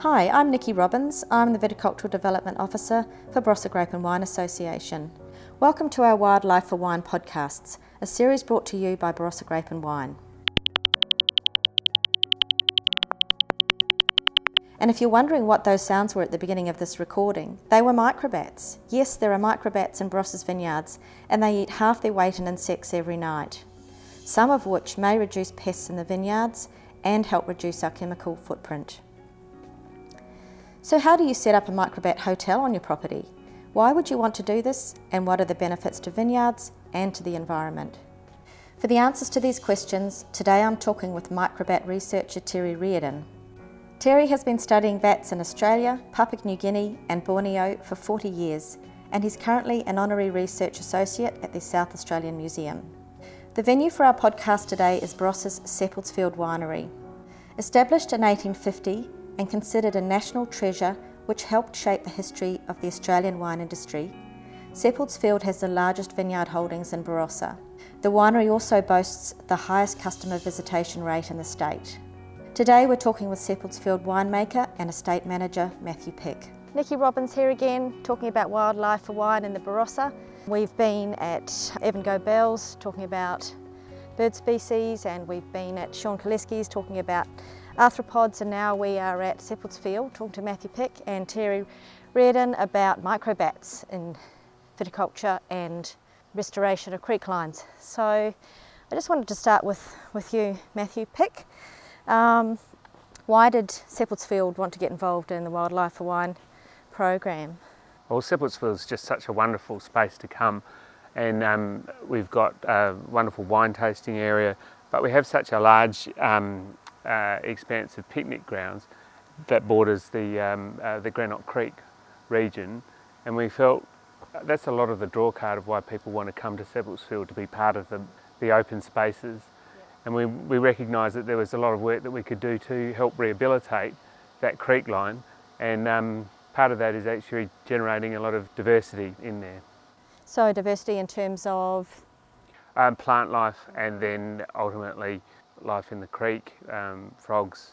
Hi, I'm Nikki Robbins. I'm the Viticultural Development Officer for Barossa Grape and Wine Association. Welcome to our Wildlife for Wine podcasts, a series brought to you by Barossa Grape and Wine. And if you're wondering what those sounds were at the beginning of this recording, they were microbats. Yes, there are microbats in Barossa's vineyards, and they eat half their weight in insects every night, some of which may reduce pests in the vineyards and help reduce our chemical footprint. So, how do you set up a microbat hotel on your property? Why would you want to do this, and what are the benefits to vineyards and to the environment? For the answers to these questions, today I'm talking with microbat researcher Terry Reardon. Terry has been studying bats in Australia, Papua New Guinea, and Borneo for 40 years, and he's currently an honorary research associate at the South Australian Museum. The venue for our podcast today is Barossa's Seppeltsfield Winery. Established in 1850, and considered a national treasure which helped shape the history of the Australian wine industry, Seppeltsfield has the largest vineyard holdings in Barossa. The winery also boasts the highest customer visitation rate in the state. Today we're talking with Seppeltsfield winemaker and estate manager Matthew Pick. Nikki Robbins here again, talking about wildlife for wine in the Barossa. We've been at Evan Gobel's talking about bird species and we've been at Sean Kaleski's talking about arthropods and now we are at Seppeltsfield talking to Matthew Pick and Terry Reardon about microbats in viticulture and restoration of creek lines. So I just wanted to start with, with you, Matthew Pick. Um, why did Seppeltsfield want to get involved in the Wildlife for Wine program? Well, Seppeltsfield is just such a wonderful space to come and um, we've got a wonderful wine tasting area, but we have such a large um, uh, expansive picnic grounds that borders the, um, uh, the Greenock Creek region, and we felt that's a lot of the draw card of why people want to come to Seppeltsfield to be part of the, the open spaces. And we, we recognised that there was a lot of work that we could do to help rehabilitate that creek line, and um, part of that is actually generating a lot of diversity in there. So, diversity in terms of? Um, plant life and then ultimately life in the creek, um, frogs,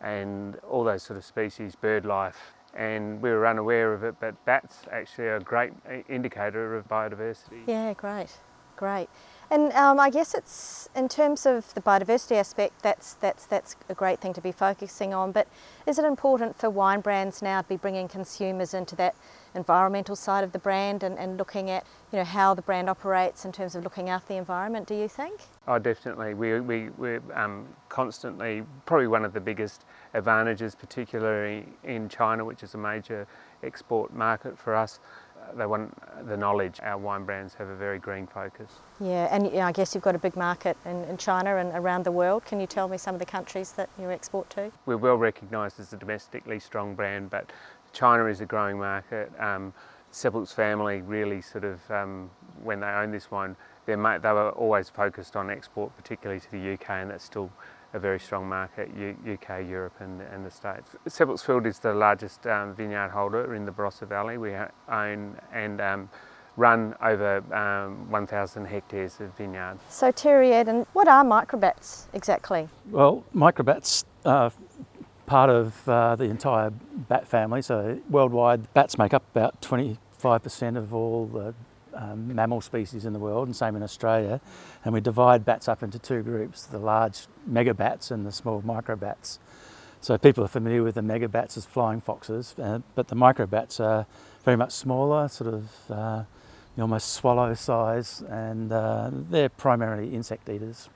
and all those sort of species, bird life. And we were unaware of it, but bats actually a great indicator of biodiversity. Yeah, great, great. And um, I guess it's in terms of the biodiversity aspect, that's that's that's a great thing to be focusing on. But is it important for wine brands now to be bringing consumers into that environmental side of the brand and, and looking at you know how the brand operates in terms of looking after the environment? Do you think? Oh, definitely. We we we're um, constantly probably one of the biggest advantages, particularly in China, which is a major export market for us they want the knowledge. Our wine brands have a very green focus. Yeah, and you know, I guess you've got a big market in, in, China and around the world. Can you tell me some of the countries that you export to? We're well recognised as a domestically strong brand, but China is a growing market. Um, Seppelts family really sort of, um, when they owned this wine, they were always focused on export, particularly to the UK, and that's still a very strong market, U- UK, Europe, and, and the States. Seppeltsfield is the largest um, vineyard holder in the Barossa Valley. We own and um, run over um, 1,000 hectares of vineyards. So, Terry Reardon, what are microbats exactly? Well, microbats are part of uh, the entire bat family. So, worldwide, bats make up about 25% of all the um, mammal species in the world, and same in Australia. And we divide bats up into two groups the large megabats and the small microbats. So people are familiar with the megabats as flying foxes, uh, but the microbats are very much smaller, sort of uh, almost swallow size, and uh, they're primarily insect eaters.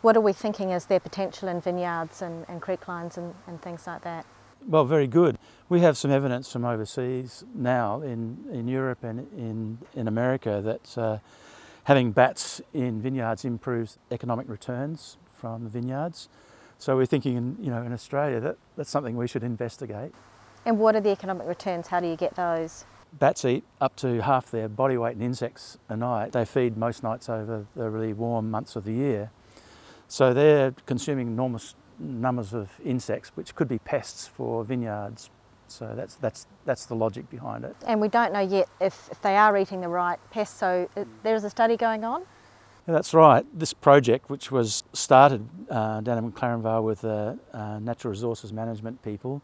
What are we thinking is their potential in vineyards and, and creek lines and, and things like that? Well, very good. We have some evidence from overseas now in, in Europe and in, in America that uh, having bats in vineyards improves economic returns from the vineyards. So we're thinking, in, you know, in Australia that that's something we should investigate. And what are the economic returns? How do you get those? Bats eat up to half their body weight in insects a night. They feed most nights over the really warm months of the year. So they're consuming enormous numbers of insects, which could be pests for vineyards. So that's, that's, that's the logic behind it. And we don't know yet if, if they are eating the right pests, so uh, there's a study going on? Yeah, that's right. This project, which was started uh, down in McLaren Vale with uh, uh, natural resources management people,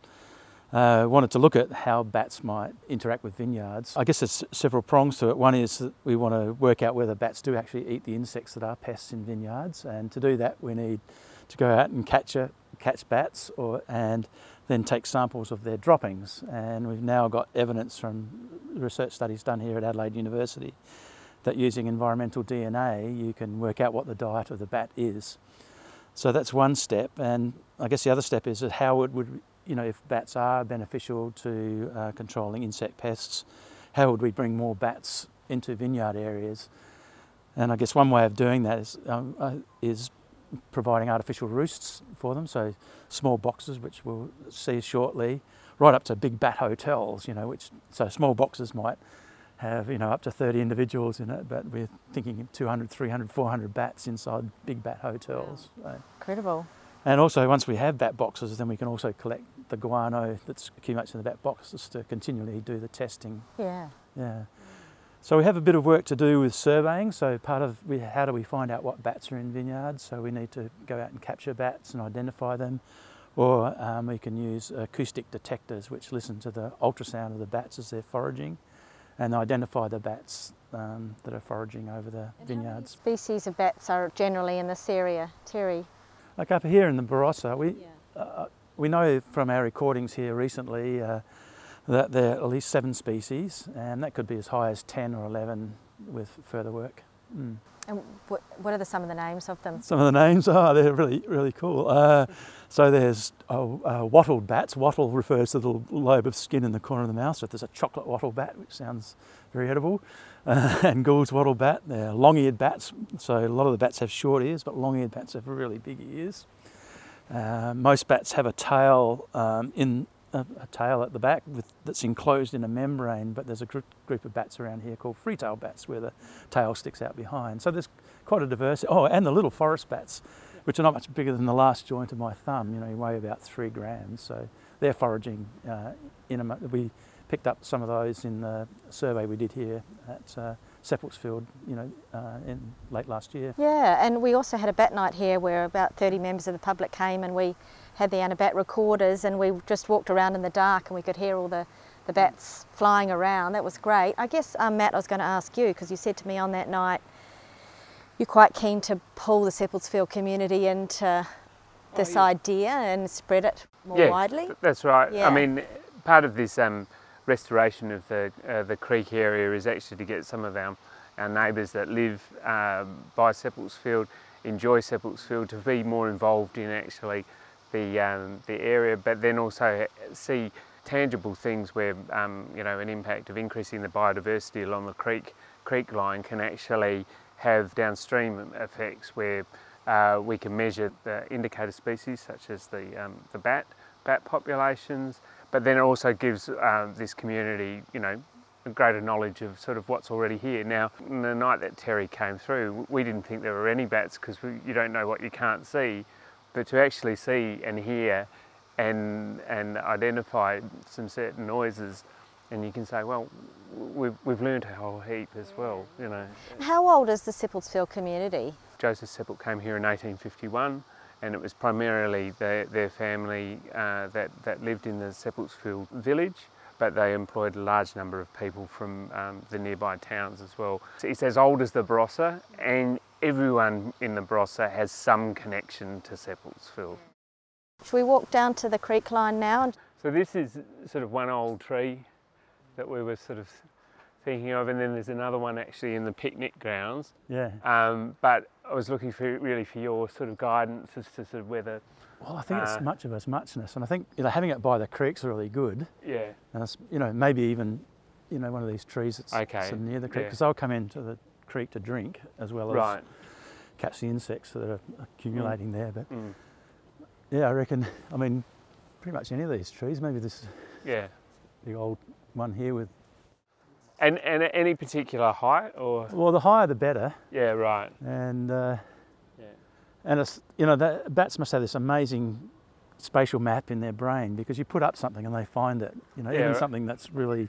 uh, wanted to look at how bats might interact with vineyards. I guess there's several prongs to it. One is that we want to work out whether bats do actually eat the insects that are pests in vineyards, and to do that, we need to go out and catch, a, catch bats or, and then take samples of their droppings. And we've now got evidence from research studies done here at Adelaide University that using environmental DNA, you can work out what the diet of the bat is. So that's one step, and I guess the other step is how it would you know, if bats are beneficial to uh, controlling insect pests, how would we bring more bats into vineyard areas? And I guess one way of doing that is, um, uh, is providing artificial roosts for them, so small boxes, which we'll see shortly, right up to big bat hotels, you know, which so small boxes might have, you know, up to 30 individuals in it, but we're thinking 200, 300, 400 bats inside big bat hotels. So. Incredible. And also, once we have bat boxes, then we can also collect the guano that's accumulates in the bat boxes to continually do the testing. Yeah. Yeah. So we have a bit of work to do with surveying. So part of we, how do we find out what bats are in vineyards? So we need to go out and capture bats and identify them, or um, we can use acoustic detectors which listen to the ultrasound of the bats as they're foraging, and identify the bats um, that are foraging over the and vineyards. species of bats are generally in this area, Terry? Like up here in the Barossa, we yeah. uh, we know from our recordings here recently uh, that there are at least seven species, and that could be as high as 10 or 11 with further work. Mm. And what, what are the, some of the names of them? Some of the names, oh, they're really, really cool. Uh, so there's oh, uh, wattled bats. Wattle refers to the little lobe of skin in the corner of the mouth. So there's a chocolate wattle bat, which sounds very edible. Uh, and Gould's wattle bat. They're long-eared bats. So a lot of the bats have short ears, but long-eared bats have really big ears. Uh, most bats have a tail um, in a, a, tail at the back with, that's enclosed in a membrane, but there's a group, group of bats around here called free-tail bats where the tail sticks out behind. So there's quite a diversity. Oh, and the little forest bats, which are not much bigger than the last joint of my thumb. You know, weigh about three grams. So they're foraging uh, in a. We picked up some of those in the survey we did here at. Uh, Seppeltsfield, you know, uh, in late last year. Yeah, and we also had a bat night here where about 30 members of the public came and we had the Anabat recorders and we just walked around in the dark and we could hear all the, the bats flying around. That was great. I guess, um, Matt, I was going to ask you because you said to me on that night you're quite keen to pull the Seppeltsfield community into this oh, yeah. idea and spread it more yeah, widely. That's right. Yeah. I mean, part of this um, restoration of the, uh, the creek area is actually to get some of our, our neighbours that live um, by Seppeltsfield, enjoy Seppeltsfield, to be more involved in actually the, um, the area, but then also see tangible things where um, you know an impact of increasing the biodiversity along the creek creek line can actually have downstream effects where uh, we can measure the indicator species such as the, um, the bat, bat populations, but then it also gives uh, this community, you know, a greater knowledge of sort of what's already here. Now, the night that Terry came through, we didn't think there were any bats because you don't know what you can't see, but to actually see and hear and, and identify some certain noises, and you can say, well, we've, we've learned a whole heap as well, you know. How old is the Seppeltsfield community? Joseph Seppelt came here in 1851 and it was primarily their, their family uh, that, that lived in the Seppeltsfield village, but they employed a large number of people from um, the nearby towns as well. So it's as old as the Barossa, and everyone in the Barossa has some connection to Seppeltsfield. Should we walk down to the creek line now? So this is sort of one old tree that we were sort of thinking of, and then there's another one actually in the picnic grounds. Yeah. Um, but I was looking for really for your sort of guidance as to sort of whether. Well, I think uh, it's much of its muchness, and I think you know having it by the creek's really good. Yeah. And it's, you know maybe even you know one of these trees that's okay. near the creek because yeah. they'll come into the creek to drink as well as right. catch the insects that are accumulating mm. there. But mm. yeah, I reckon. I mean, pretty much any of these trees. Maybe this. Yeah. The old one here with and, and any particular height or? Well, the higher the better. Yeah, right. And uh, yeah. and it's you know the bats must have this amazing spatial map in their brain because you put up something and they find it. You know, yeah, even right. something that's really.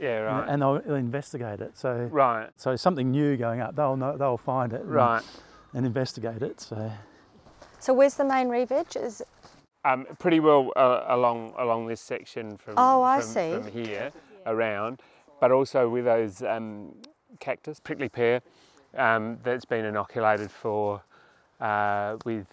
Yeah, right. And they'll, they'll, investigate it. So right. So something new going up, they'll know, they'll find it. Right. And, and investigate it. So. So where's the main reef edge? Is Um, pretty well uh, along along this section from, Oh, I from, see. from here around, but also with those um, cactus, prickly pear, um, that's been inoculated for uh, with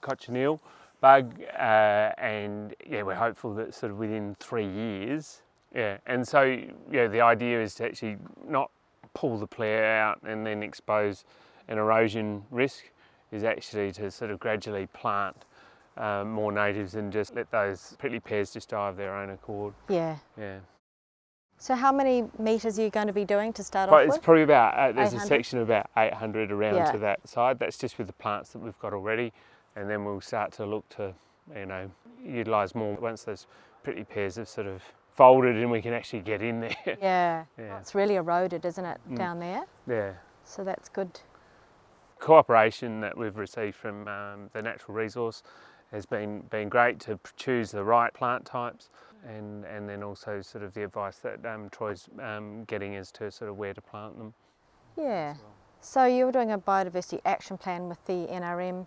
cochineal bug, uh, and yeah, we're hopeful that sort of within three years, yeah, and so yeah, the idea is to actually not pull the pear out and then expose an erosion risk, is actually to sort of gradually plant um, more natives and just let those prickly pears just die of their own accord. Yeah. Yeah. So how many metres are you going to be doing to start But off it's with? probably about, uh, there's 800? a section of about 800 around Yeah. to that side. That's just with the plants that we've got already. And then we'll start to look to, you know, utilise more once those pretty pears have sort of folded and we can actually get in there. yeah. Yeah. It's really eroded, isn't it, Mm. down there? yeah. So that's good. Cooperation that we've received from um, the natural resource has been, been great to choose the right plant types and, and then also sort of the advice that um, Troy's um, getting as to sort of where to plant them. Yeah. So you were doing a biodiversity action plan with the NRM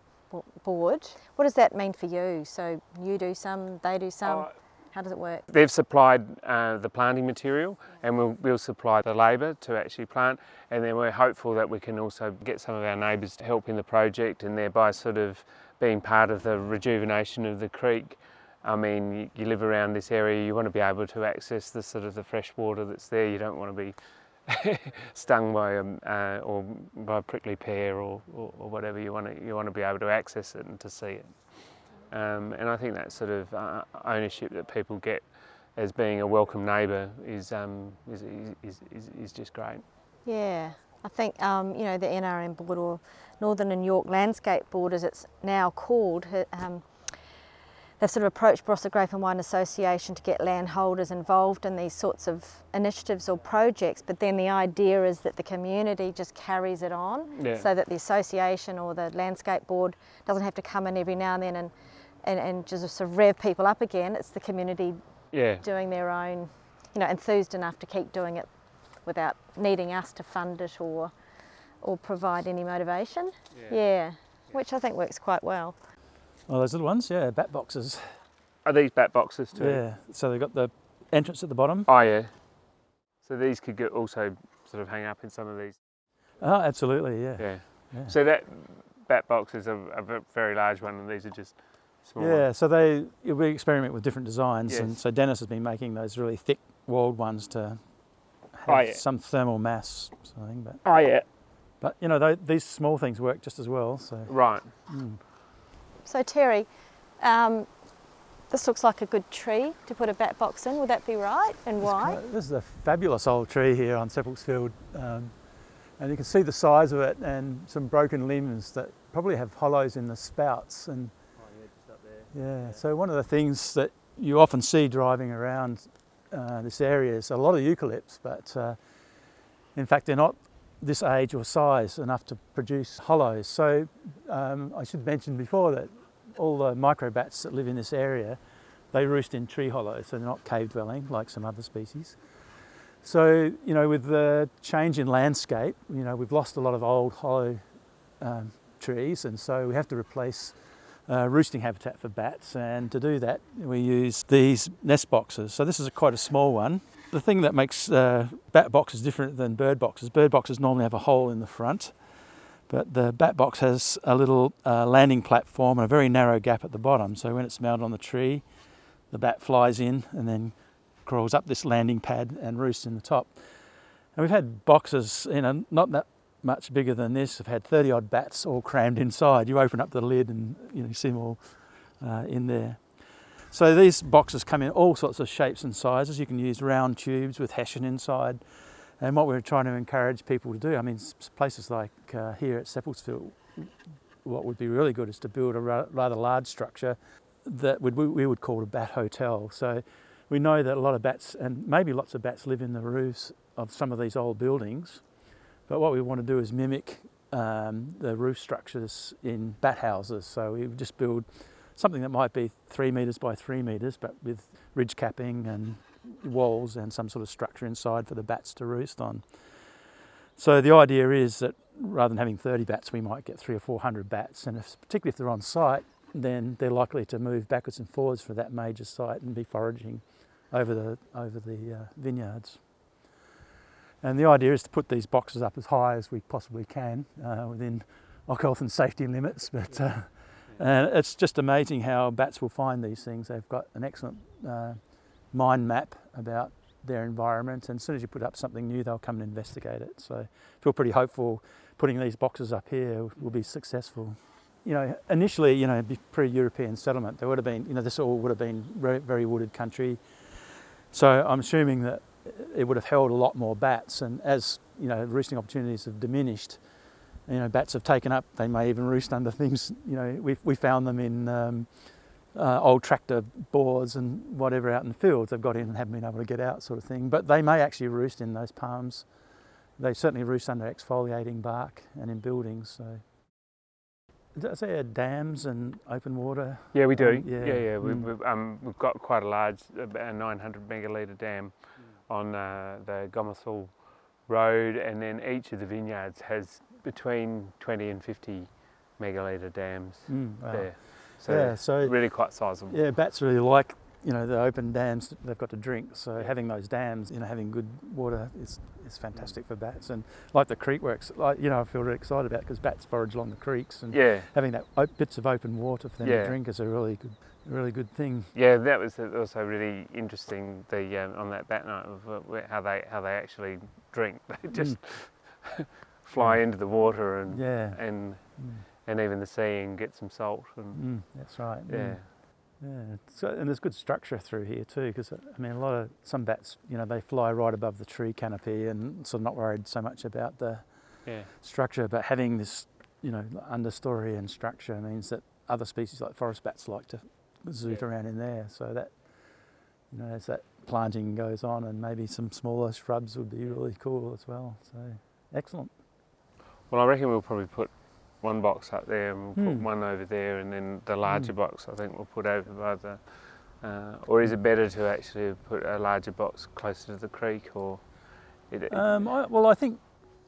board. What does that mean for you? So you do some, they do some. Oh, How does it work? They've supplied uh, the planting material and we'll, we'll supply the labour to actually plant and then we're hopeful that we can also get some of our neighbours to help in the project and thereby sort of being part of the rejuvenation of the creek. I mean, you, live around this area, you want to be able to access the sort of the fresh water that's there. You don't want to be stung by um, uh, or by a prickly pear or, or, or whatever. You want to you want to be able to access it and to see it. Um, and I think that sort of uh, ownership that people get as being a welcome neighbour is, um, is, is, is, is just great. Yeah. I think, um, you know, the NRM board or Northern and Yorke Landscape Board, as it's now called, um, they've sort of approached Barossa Grape and Wine Association to get landholders involved in these sorts of initiatives or projects, but then the idea is that the community just carries it on Yeah. so that the association or the landscape board doesn't have to come in every now and then and, and, and just sort of rev people up again. It's the community Yeah, doing their own, you know, enthused enough to keep doing it without needing us to fund it or or provide any motivation. Yeah. Which I think works quite well. Oh, those little ones, yeah, bat boxes. Are these bat boxes too? Yeah, so they've got the entrance at the bottom. Oh yeah. So these could get also sort of hang up in some of these. Oh, absolutely, yeah. Yeah. Yeah. So that bat box is a, a very large one, and these are just small. Yeah, so they we experiment with different designs, and so Dennis has been making those really thick walled ones to have Oh, yeah. some thermal mass, sort of thing. But Oh yeah. but you know tho- these small things work just as well. So Right. So Terry, um, this looks like a good tree to put a bat box in. Would that be right? And why? this is a fabulous old tree here on Seppeltsfield, um, and you can see the size of it and some broken limbs that probably have hollows in the spouts and. Yeah, so one of the things that you often see driving around uh, this area is a lot of eucalypts, but uh, in fact they're not this age or size enough to produce hollows. So um, I should mention before that all the microbats that live in this area, they roost in tree hollows, so they're not cave dwelling like some other species. So, you know, with the change in landscape, you know, we've lost a lot of old hollow um, trees, and so we have to replace uh, roosting habitat for bats. And to do that, we use these nest boxes. So this is a, quite a small one. The thing that makes uh, bat boxes different than bird boxes, bird boxes normally have a hole in the front, but the bat box has a little uh, landing platform and a very narrow gap at the bottom. So when it's mounted on the tree, the bat flies in and then crawls up this landing pad and roosts in the top. And we've had boxes, you know, not that much bigger than this. Have had 30 odd bats all crammed inside. You open up the lid and you know see them all uh, in there. So these boxes come in all sorts of shapes and sizes. You can use round tubes with hessian inside. And what we're trying to encourage people to do, I mean, places like uh, here at Seppeltsfield, what would be really good is to build a rather large structure that we would call a bat hotel. So we know that a lot of bats, and maybe lots of bats, live in the roofs of some of these old buildings. But what we want to do is mimic um, the roof structures in bat houses. So we just build something that might be three metres by three metres, but with ridge capping and walls and some sort of structure inside for the bats to roost on. So the idea is that rather than having 30 bats, we might get three or 400 bats, and if, particularly if they're on site, then they're likely to move backwards and forwards for that major site and be foraging over the over the uh, vineyards. And the idea is to put these boxes up as high as we possibly can uh, within lock health and safety limits. But uh, it's just amazing how bats will find these things. They've got an excellent uh, mind map about their environment, and as soon as you put up something new, they'll come and investigate it. So I feel pretty hopeful putting these boxes up here will be successful. You know, initially, you know, pre-European settlement, there would have been, you know, this all would have been very, very wooded country. So I'm assuming that it would have held a lot more bats, and as you know, roosting opportunities have diminished, you know, bats have taken up. They may even roost under things. You know, we we found them in um, uh, old tractor bores and whatever out in the fields. They've got in and haven't been able to get out, sort of thing. But they may actually roost in those palms. They certainly roost under exfoliating bark and in buildings. So. Did I say dams and open water? Yeah, we do. Um, yeah, yeah. yeah. We, have um, we've got quite a large, about a 900 megalitre dam mm. On uh, the Gomersal Road, and then each of the vineyards has between 20 and 50 megalitre dams mm, wow. there. So yeah, so really quite sizable. Yeah, bats really like you know the open dams they've got to drink. So having those dams, you know, having good water is is fantastic for bats. And like the creek works, like you know, I feel really excited about because bats forage along the creeks and yeah. having that bits of open water for them yeah. to drink is a really good really good thing. Yeah, that was also really interesting. The um, on that bat night of uh, how they how they actually drink. They just mm. fly into the water and yeah. and mm and even the sea and get some salt. And, mm, that's right. Yeah. Yeah, so, and there's good structure through here too, because uh, I mean, a lot of some bats, you know, they fly right above the tree canopy, and sort of not worried so much about the yeah. structure. But having this, you know, understory and structure means that other species like forest bats like to zoot yeah. around in there. So that, you know, as that planting goes on, and maybe some smaller shrubs would be really cool as well. So excellent. Well, I reckon we'll probably put one box up there and we'll put Hmm. one over there and then the larger Mm. box I think we'll put over by the uh, or is it better to actually put a larger box closer to the creek or it, Um, I, well, I think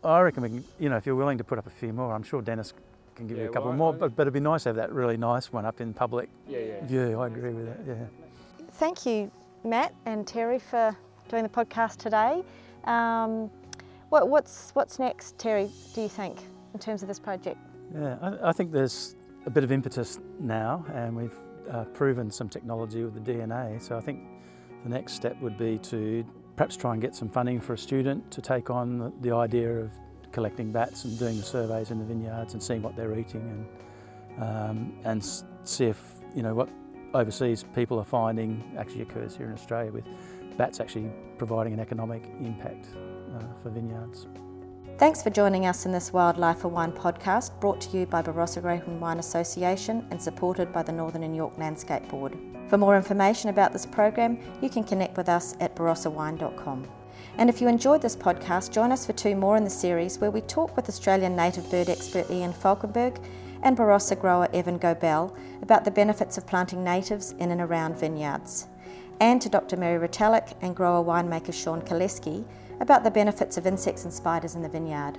I reckon we can. You know, if you're willing to put up a few more, I'm sure Dennis can give you a couple well, more. I- But, but it'd be nice to have that really nice one up in public yeah yeah view. I agree with that. Yeah. Thank you, Matt and Terry, for doing the podcast today. Um, what, what's, what's next, Terry, do you think, in terms of this project? Yeah, I, I think there's a bit of impetus now, and we've uh, proven some technology with the DNA. So I think the next step would be to perhaps try and get some funding for a student to take on the, the idea of collecting bats and doing the surveys in the vineyards and seeing what they're eating and um, and see if you know what overseas people are finding actually occurs here in Australia with bats actually providing an economic impact uh, for vineyards. Thanks for joining us in this Wildlife for Wine podcast brought to you by Barossa Grape and Wine Association and supported by the Northern and Yorke Landscape Board. For more information about this program, you can connect with us at barossawine.com. And if you enjoyed this podcast, join us for two more in the series where we talk with Australian native bird expert Ian Falkenberg and Barossa grower Evan Gobel about the benefits of planting natives in and around vineyards. And to Dr. Mary Retallick and grower winemaker Sean Koleski about the benefits of insects and spiders in the vineyard.